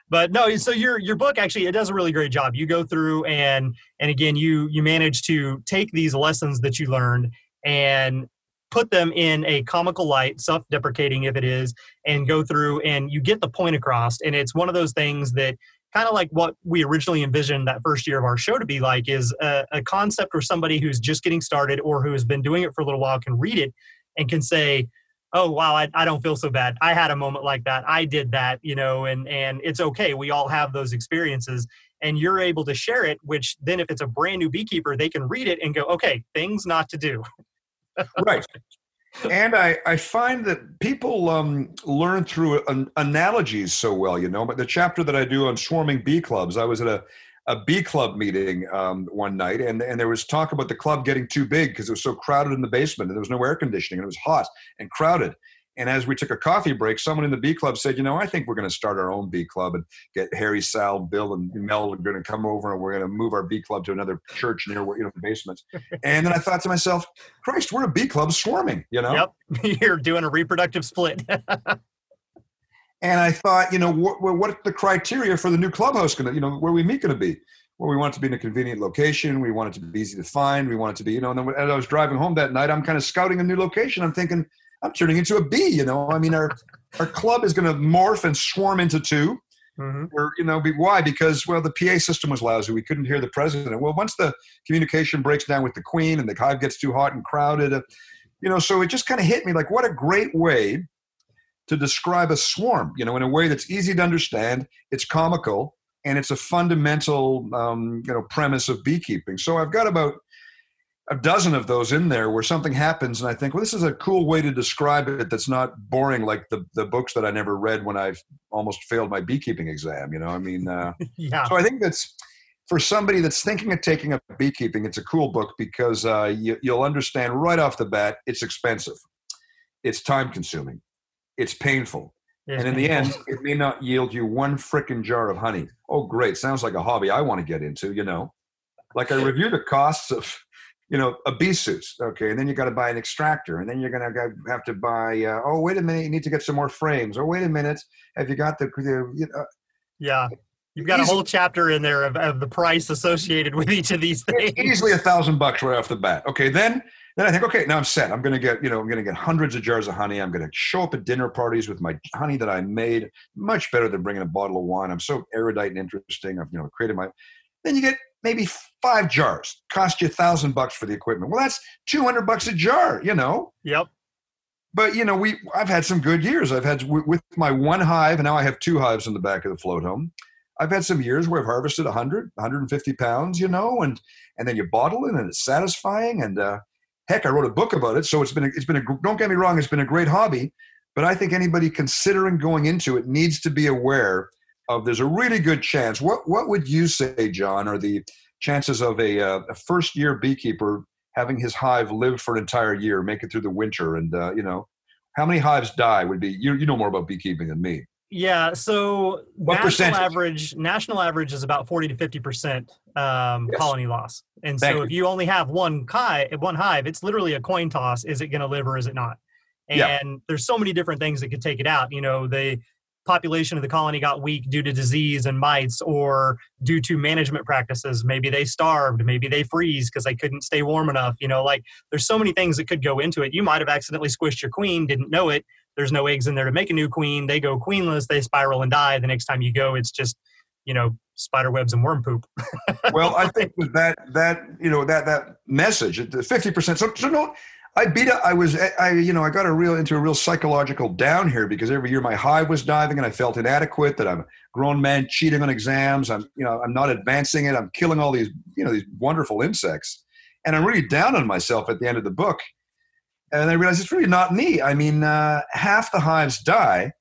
[SPEAKER 3] but no so your your book actually it does a really great job. You go through and and again you you manage to take these lessons that you learned and put them in a comical light self-deprecating if it is and go through and you get the point across. And it's one of those things that kind of like what we originally envisioned that first year of our show to be like is a, a concept where somebody who's just getting started or who has been doing it for a little while can read it and can say oh wow I, I don't feel so bad i had a moment like that i did that you know and and it's okay we all have those experiences and you're able to share it which then if it's a brand new beekeeper they can read it and go okay things not to do
[SPEAKER 4] right. And I, I find that people um, learn through an, analogies so well, you know. But the chapter that I do on swarming bee clubs, I was at a, a bee club meeting um, one night, and, and there was talk about the club getting too big because it was so crowded in the basement and there was no air conditioning and it was hot and crowded. And as we took a coffee break, someone in the bee club said, "You know, I think we're going to start our own bee club and get Harry, Sal, Bill, and Mel are going to come over and we're going to move our bee club to another church near where you know the basement." and then I thought to myself, "Christ, we're a bee club swarming," you know.
[SPEAKER 3] yep you're doing a reproductive split
[SPEAKER 4] And I thought, you know, what, what the criteria for the new clubhouse going to, you know, where we meet going to be? Well, we want it to be in a convenient location. We want it to be easy to find. We want it to be, you know, and then as I was driving home that night, I'm kind of scouting a new location. I'm thinking, I'm turning into a bee, you know. I mean, our our club is going to morph and swarm into two.
[SPEAKER 3] hmm
[SPEAKER 4] Or, you know, be, why? Because, well, the PA system was lousy. We couldn't hear the president. Well, once the communication breaks down with the queen and the hive gets too hot and crowded, uh, you know, so it just kind of hit me like, what a great way to describe a swarm, you know, in a way that's easy to understand, it's comical, and it's a fundamental, um, you know, premise of beekeeping. So I've got about a dozen of those in there where something happens, and I think, well, this is a cool way to describe it that's not boring like the, the books that I never read when I've almost failed my beekeeping exam, you know, I mean, uh,
[SPEAKER 3] yeah.
[SPEAKER 4] so I think that's for somebody that's thinking of taking up beekeeping, it's a cool book because uh, you, you'll understand right off the bat it's expensive, it's time consuming, it's painful.
[SPEAKER 3] It's
[SPEAKER 4] and in the end, it may not yield you one frickin' jar of honey. Oh, great. Sounds like a hobby I want to get into, you know. Like I review the costs of, you know, a bee suit. Okay. And then you got to buy an extractor. And then you're going to have to buy, uh, oh, wait a minute. You need to get some more frames. Oh, wait a minute. Have you got the, the you know,
[SPEAKER 3] yeah. You've got a whole chapter in there of, of the price associated with each of these things.
[SPEAKER 4] easily a thousand bucks right off the bat. Okay. Then, then I think, okay, now I'm set. I'm going to get, you know, I'm going to get hundreds of jars of honey. I'm going to show up at dinner parties with my honey that I made. Much better than bringing a bottle of wine. I'm so erudite and interesting. I've, you know, created my. Then you get maybe five jars. Cost you a thousand bucks for the equipment. Well, that's two hundred bucks a jar. You know.
[SPEAKER 3] Yep.
[SPEAKER 4] But you know, we I've had some good years. I've had with with my one hive, and now I have two hives in the back of the float home. I've had some years where I've harvested 100, 150 pounds, you know, and and then you bottle it, and it's satisfying. And uh, heck, I wrote a book about it, so it's been a, it's been a don't get me wrong, it's been a great hobby. But I think anybody considering going into it needs to be aware of there's a really good chance. What what would you say, John, are the chances of a, uh, a first year beekeeper having his hive live for an entire year, make it through the winter, and uh, you know, how many hives die would be you you know more about beekeeping than me.
[SPEAKER 3] Yeah. So
[SPEAKER 4] What
[SPEAKER 3] national
[SPEAKER 4] percentage?
[SPEAKER 3] average national average is about forty to fifty percent um,
[SPEAKER 4] Yes.
[SPEAKER 3] colony loss. And
[SPEAKER 4] Thank
[SPEAKER 3] so if you only have one hive, one hive, it's literally a coin toss. Is it going to live or is it not? And
[SPEAKER 4] Yeah.
[SPEAKER 3] there's so many different things that could take it out. You know, the population of the colony got weak due to disease and mites or due to management practices. Maybe they starved, maybe they freeze because they couldn't stay warm enough. You know, like there's so many things that could go into it. You might have accidentally squished your queen, didn't know it. There's no eggs in there to make a new queen. They go queenless, they spiral and die. The next time you go, it's just, you know, spider webs and worm poop.
[SPEAKER 4] well, I think that that you know that that message, the fifty percent. So, so no, I beat. I was I you know I got a real into a real psychological down here because every year my hive was diving and I felt inadequate. That I'm a grown man cheating on exams. I'm you know I'm not advancing it. I'm killing all these you know these wonderful insects, and I'm really down on myself at the end of the book. And I realized it's really not me. I mean, uh, half the hives die.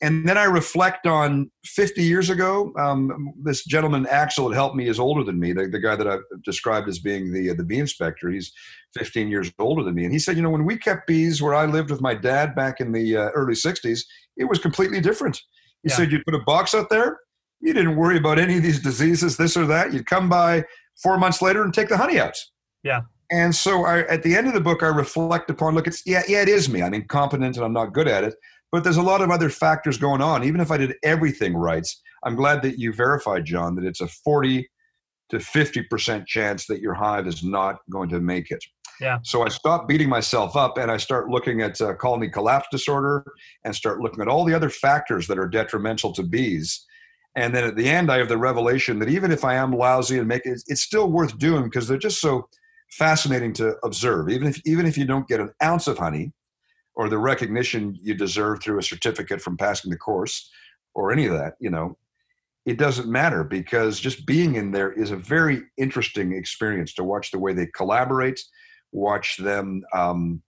[SPEAKER 4] And then I reflect on 50 years ago. Um, this gentleman, Axel, had helped me, is older than me. The, the guy that I've described as being the, the bee inspector, he's 15 years older than me. And he said, you know, when we kept bees where I lived with my dad back in the uh, early 60s, it was completely different. He
[SPEAKER 3] Yeah.
[SPEAKER 4] said, you'd put a box out there, you didn't worry about any of these diseases, this or that. You'd come by four months later and take the honey out.
[SPEAKER 3] Yeah.
[SPEAKER 4] And so I, at the end of the book, I reflect upon, look, it's, yeah, yeah, it is me. I'm incompetent and I'm not good at it but there's a lot of other factors going on. Even if I did everything right, I'm glad that you verified, John, that it's a 40 to 50% chance that your hive is not going to make it.
[SPEAKER 3] Yeah.
[SPEAKER 4] So I stop beating myself up and I start looking at uh, colony collapse disorder and start looking at all the other factors that are detrimental to bees. And then at the end, I have the revelation that even if I am lousy and make it, it's still worth doing because they're just so fascinating to observe. Even if even if you don't get an ounce of honey, or the recognition you deserve through a certificate from passing the course or any of that, you know, it doesn't matter because just being in there is a very interesting experience to watch the way they collaborate, watch them. Um,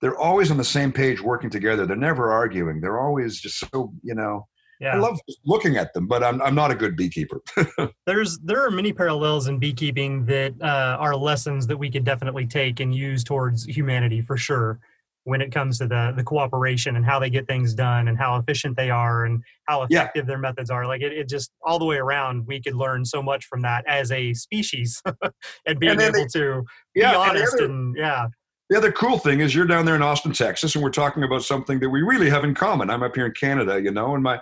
[SPEAKER 4] they're always on the same page working together. They're never arguing. They're always just so, you know,
[SPEAKER 3] Yeah.
[SPEAKER 4] I love just looking at them, but I'm, I'm not a good beekeeper.
[SPEAKER 3] there's there are many parallels in beekeeping that uh, are lessons that we could definitely take and use towards humanity for sure when it comes to the the cooperation and how they get things done and how efficient they are and how
[SPEAKER 4] Yeah.
[SPEAKER 3] effective their methods are like it, it just all the way around we could learn so much from that as a species and being
[SPEAKER 4] And
[SPEAKER 3] able
[SPEAKER 4] they-
[SPEAKER 3] to
[SPEAKER 4] Yeah,
[SPEAKER 3] be
[SPEAKER 4] and
[SPEAKER 3] honest
[SPEAKER 4] other-
[SPEAKER 3] and yeah
[SPEAKER 4] The other cool thing is you're down there in Austin, Texas, and we're talking about something that we really have in common. I'm up here in Canada, you know, and my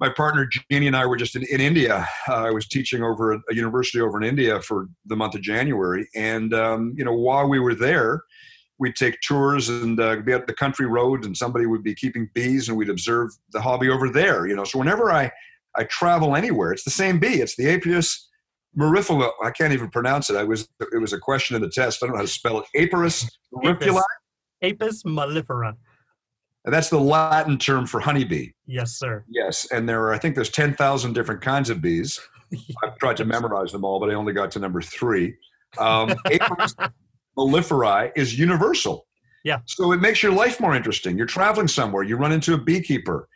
[SPEAKER 4] my partner Jeannie and I were just in, in India. Uh, I was teaching over at a university over in India for the month of January, and um, you know, while we were there, we'd take tours and uh, be at the country roads, and somebody would be keeping bees, and we'd observe the hobby over there. You know, so whenever I I travel anywhere, it's the same bee. It's the Apius marifula. I can't even pronounce it. I was it was a question in the test. I don't know how to spell it. Marifula.
[SPEAKER 3] apis mellifera
[SPEAKER 4] And that's the Latin term for honeybee.
[SPEAKER 3] yes sir
[SPEAKER 4] Yes, and there are I think there's ten thousand different kinds of bees. I've tried to memorize them all, but I only got to number three. Um, Apis melliferae is universal.
[SPEAKER 3] Yeah.
[SPEAKER 4] So it makes your life more interesting. You're traveling somewhere, you run into a beekeeper.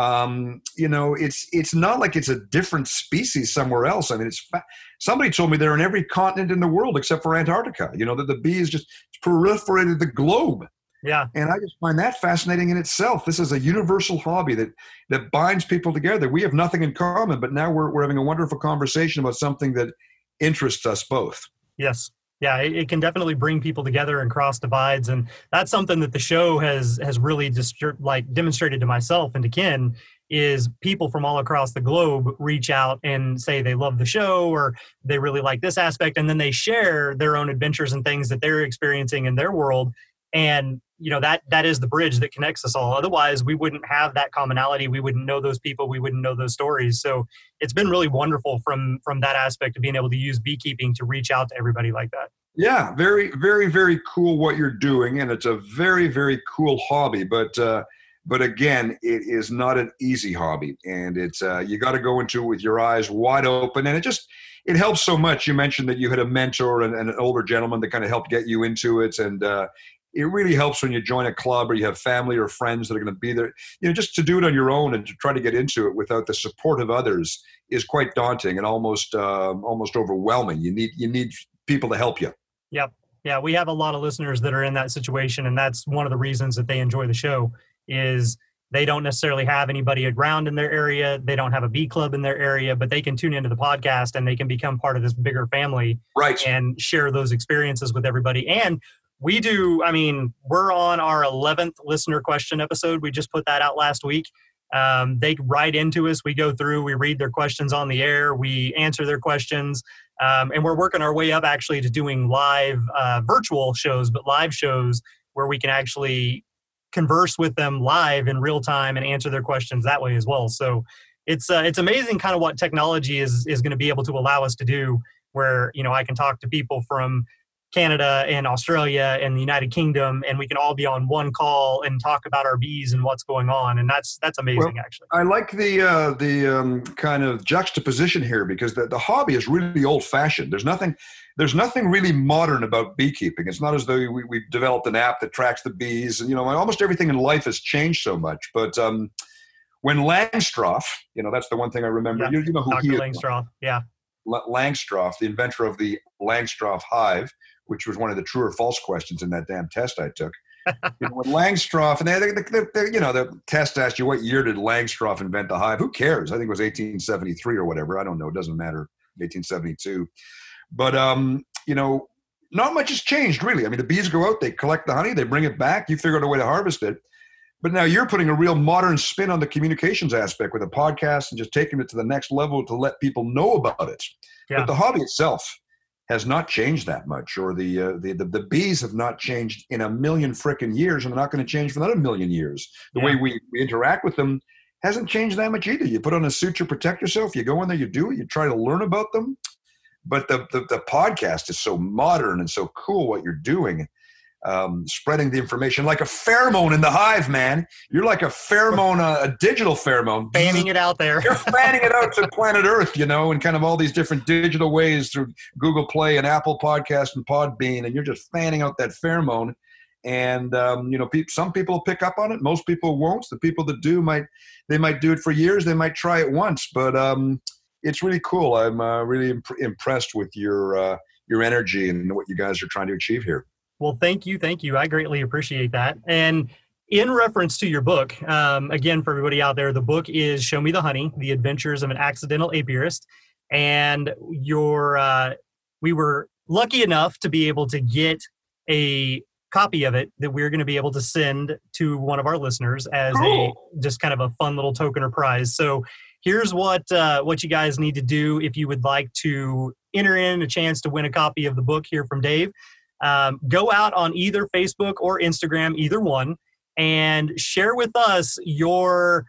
[SPEAKER 4] Um, you know, it's it's not like it's a different species somewhere else. I mean, it's fa- somebody told me they're in every continent in the world except for Antarctica. You know that the bee is just proliferated the globe.
[SPEAKER 3] Yeah.
[SPEAKER 4] And I just find that fascinating in itself. This is a universal hobby that that binds people together. We have nothing in common, but now we're we're having a wonderful conversation about something that interests us both.
[SPEAKER 3] Yes. Yeah, it, it can definitely bring people together and cross divides, and that's something that the show has has really just like demonstrated to myself and to Ken is people from all across the globe reach out and say they love the show or they really like this aspect and then they share their own adventures and things that they're experiencing in their world and you know that that is the bridge that connects us all. Otherwise we wouldn't have that commonality. We wouldn't know those people. We wouldn't know those stories. So it's been really wonderful from from that aspect of being able to use beekeeping to reach out to everybody like that.
[SPEAKER 4] Yeah very very very cool what you're doing and it's a very very cool hobby but uh but again it is not an easy hobby and it's uh you got to go into it with your eyes wide open and it just it helps so much. You mentioned that you had a mentor and, and an older gentleman that kind of helped get you into it and uh it really helps when you join a club or you have family or friends that are going to be there. You know, just to do it on your own and to try to get into it without the support of others is quite daunting and almost um, almost overwhelming. You need you need people to help you.
[SPEAKER 3] Yep. Yeah, we have a lot of listeners that are in that situation, and that's one of the reasons that they enjoy the show. Is they don't necessarily have anybody around in their area. They don't have a bee club in their area, but they can tune into the podcast and they can become part of this bigger family,
[SPEAKER 4] right?
[SPEAKER 3] And share those experiences with everybody. And we do i mean we're on our 11th listener question episode. We just put that out last week. Um, they write into us. We go through we read their questions on the air. We answer their questions. Um, and we're working our way up actually to doing live uh, virtual shows but live shows where we can actually converse with them live in real time and answer their questions that way as well. So it's uh, it's amazing kind of what technology is is going to be able to allow us to do where you know i can talk to people from Canada and Australia and the United Kingdom, and we can all be on one call and talk about our bees and what's going on, and that's that's amazing, well, actually.
[SPEAKER 4] I like the uh, the um, kind of juxtaposition here because the, the hobby is really old fashioned. There's nothing there's nothing really modern about beekeeping. It's not as though we, we developed an app that tracks the bees, and you know almost everything in life has changed so much. But um, when Langstroth, you know that's the one thing I remember.
[SPEAKER 3] Yeah.
[SPEAKER 4] You, you know who
[SPEAKER 3] Dr.
[SPEAKER 4] he is.
[SPEAKER 3] Langstroth, yeah.
[SPEAKER 4] Langstroth, the inventor of the Langstroth hive, which was one of the true or false questions in that damn test I took. you know, when Langstroth, and they, they, they, they, you know, the test asked you what year did Langstroth invent the hive? Who cares? I think it was 1873 or whatever. I don't know. It doesn't matter. 1872. But, um, you know, not much has changed really. I mean, the bees go out, they collect the honey, they bring it back, you figure out a way to harvest it. But now you're putting a real modern spin on the communications aspect with a podcast and just taking it to the next level to let people know about it. Yeah. But the hobby itself, has not changed that much, or the, uh, the, the the bees have not changed in a million frickin' years, and they're not going to change for another million years. The yeah. way we, we interact with them hasn't changed that much either. You put on a suit to protect yourself. You go in there, you do it. You try to learn about them. But the, the, the podcast is so modern and so cool what you're doing um, spreading the information like a pheromone in the hive, man. You're like a pheromone, uh, a digital pheromone.
[SPEAKER 3] Fanning it out there.
[SPEAKER 4] You're fanning it out to planet Earth, you know, and kind of all these different digital ways through Google Play and Apple Podcast and Podbean, and you're just fanning out that pheromone. And um, you know, pe- some people pick up on it. Most people won't. The people that do might, they might do it for years. They might try it once, but um, it's really cool. I'm uh, really imp- impressed with your uh, your energy and what you guys are trying to achieve here.
[SPEAKER 3] Well, thank you. Thank you. I greatly appreciate that. And in reference to your book, um, again, for everybody out there, the book is Show Me the Honey The Adventures of an Accidental Apiarist. And your, uh, we were lucky enough to be able to get a copy of it that we're going to be able to send to one of our listeners as a just kind of a fun little token or prize. So here's what uh, what you guys need to do if you would like to enter in a chance to win a copy of the book here from Dave um, go out on either Facebook or Instagram, either one, and share with us your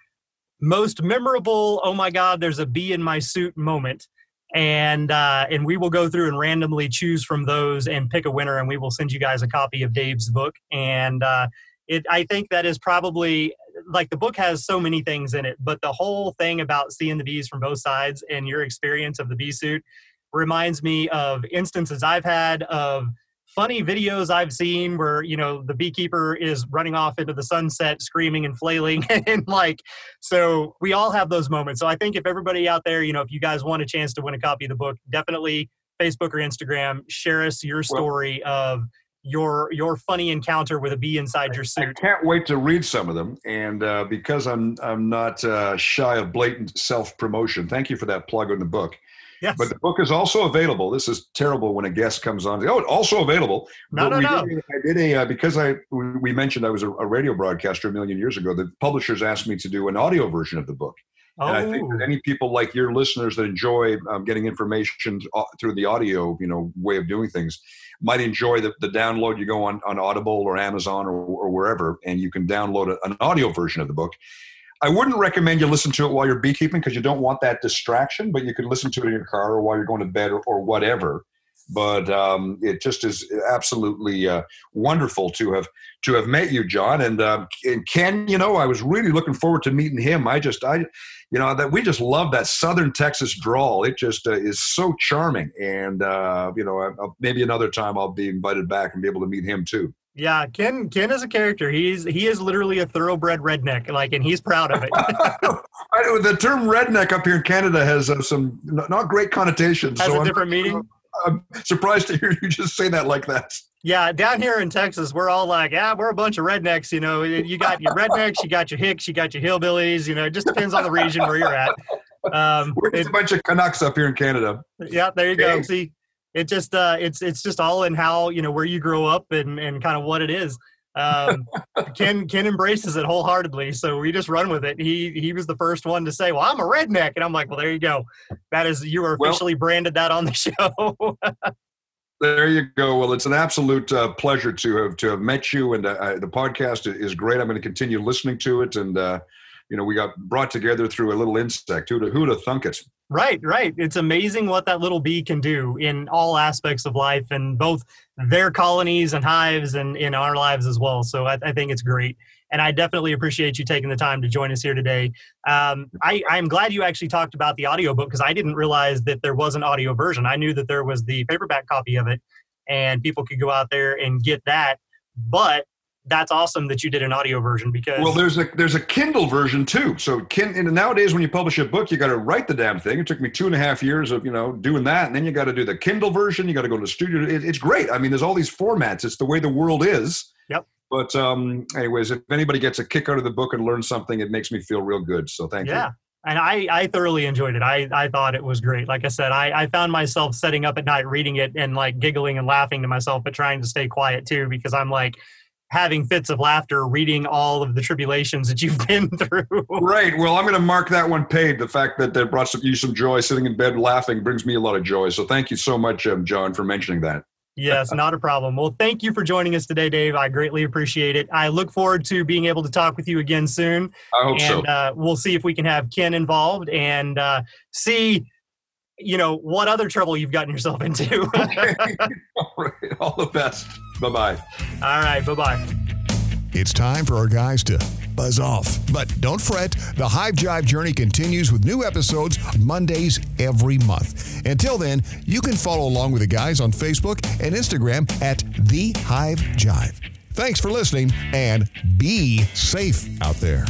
[SPEAKER 3] most memorable, oh my God, there's a bee in my suit moment. And uh, and we will go through and randomly choose from those and pick a winner, and we will send you guys a copy of Dave's book. And uh, it, I think that is probably like the book has so many things in it, but the whole thing about seeing the bees from both sides and your experience of the bee suit reminds me of instances I've had of funny videos I've seen where you know the beekeeper is running off into the sunset, screaming and flailing, and like so we all have those moments. So I think if everybody out there, you know, if you guys want a chance to win a copy of the book, definitely Facebook or Instagram, share us your story well, of your your funny encounter with a bee inside your suit.
[SPEAKER 4] I can't wait to read some of them, and uh, because I'm I'm not uh, shy of blatant self promotion. Thank you for that plug in the book. Yes. But the book is also available. This is terrible when a guest comes on. Oh, also available.
[SPEAKER 3] No, but no, no.
[SPEAKER 4] Did, I did a uh, because I we mentioned I was a, a radio broadcaster a million years ago. The publishers asked me to do an audio version of the book. Oh. And I think that oh. any people like your listeners that enjoy um, getting information through the audio, you know, way of doing things, might enjoy the, the download. You go on, on Audible or Amazon or, or wherever, and you can download a, an audio version of the book. I wouldn't recommend you listen to it while you're beekeeping because you don't want that distraction, but you can listen to it in your car or while you're going to bed or, or whatever but um, it just is absolutely uh, wonderful to have to have met you, John. And, um, and Ken, you know, I was really looking forward to meeting him. I just, I, you know, that we just love that Southern Texas drawl. It just uh, is so charming. And uh, you know, I'll, maybe another time I'll be invited back and be able to meet him too.
[SPEAKER 3] Yeah, Ken. Ken is a character. He's he is literally a thoroughbred redneck. Like, and he's proud of it.
[SPEAKER 4] the term redneck up here in Canada has uh, some not great connotations.
[SPEAKER 3] Has so a different I'm, meaning.
[SPEAKER 4] I'm surprised to hear you just say that like that.
[SPEAKER 3] Yeah, down here in Texas, we're all like, yeah, we're a bunch of rednecks. You know, you got your rednecks, you got your hicks, you got your hillbillies. You know, it just depends on the region where you're at.
[SPEAKER 4] Um, we're just it, a bunch of Canucks up here in Canada.
[SPEAKER 3] Yeah, there you go. See, it just uh, it's it's just all in how you know where you grow up and and kind of what it is. Um, Ken Ken embraces it wholeheartedly, so we just run with it. He he was the first one to say, "Well, I'm a redneck," and I'm like, "Well, there you go. That is you are officially well, branded that on the show."
[SPEAKER 4] there you go. Well, it's an absolute uh, pleasure to have to have met you, and uh, the podcast is great. I'm going to continue listening to it, and uh, you know, we got brought together through a little insect. Who'd who'd have thunk it?
[SPEAKER 3] Right, right. It's amazing what that little bee can do in all aspects of life, and both their colonies and hives, and in our lives as well. So I, I think it's great, and I definitely appreciate you taking the time to join us here today. Um, I, I'm glad you actually talked about the audiobook because I didn't realize that there was an audio version. I knew that there was the paperback copy of it, and people could go out there and get that. But that's awesome that you did an audio version because
[SPEAKER 4] well there's a there's a kindle version too. So kin, and nowadays when you publish a book you got to write the damn thing. It took me two and a half years of you know doing that. And then you got to do the kindle version. You got to go to the studio. It, it's great. I mean there's all these formats. It's the way the world is.
[SPEAKER 3] Yep.
[SPEAKER 4] But um anyways if anybody gets a kick out of the book and learns something it makes me feel real good. So thank
[SPEAKER 3] yeah.
[SPEAKER 4] you.
[SPEAKER 3] Yeah. And I, I thoroughly enjoyed it. I, I thought it was great. Like I said, I, I found myself setting up at night reading it and like giggling and laughing to myself, but trying to stay quiet too, because I'm like, having fits of laughter reading all of the tribulations that you've been through.
[SPEAKER 4] Right. Well, I'm going to mark that one paid. The fact that that brought some, you some joy, sitting in bed laughing, brings me a lot of joy. So thank you so much, um, John, for mentioning that.
[SPEAKER 3] yes, not a problem. Well, thank you for joining us today, Dave. I greatly appreciate it. I look forward to being able to talk with you again soon.
[SPEAKER 4] I hope
[SPEAKER 3] and,
[SPEAKER 4] so.
[SPEAKER 3] Uh, we'll see if we can have Ken involved and uh, see you know what other trouble you've gotten yourself into.
[SPEAKER 4] all right, all the best. Bye bye.
[SPEAKER 3] All right, bye bye.
[SPEAKER 1] It's time for our guys to buzz off. But don't fret, the Hive Jive journey continues with new episodes Mondays every month. Until then, you can follow along with the guys on Facebook and Instagram at The Hive Jive. Thanks for listening and be safe out there.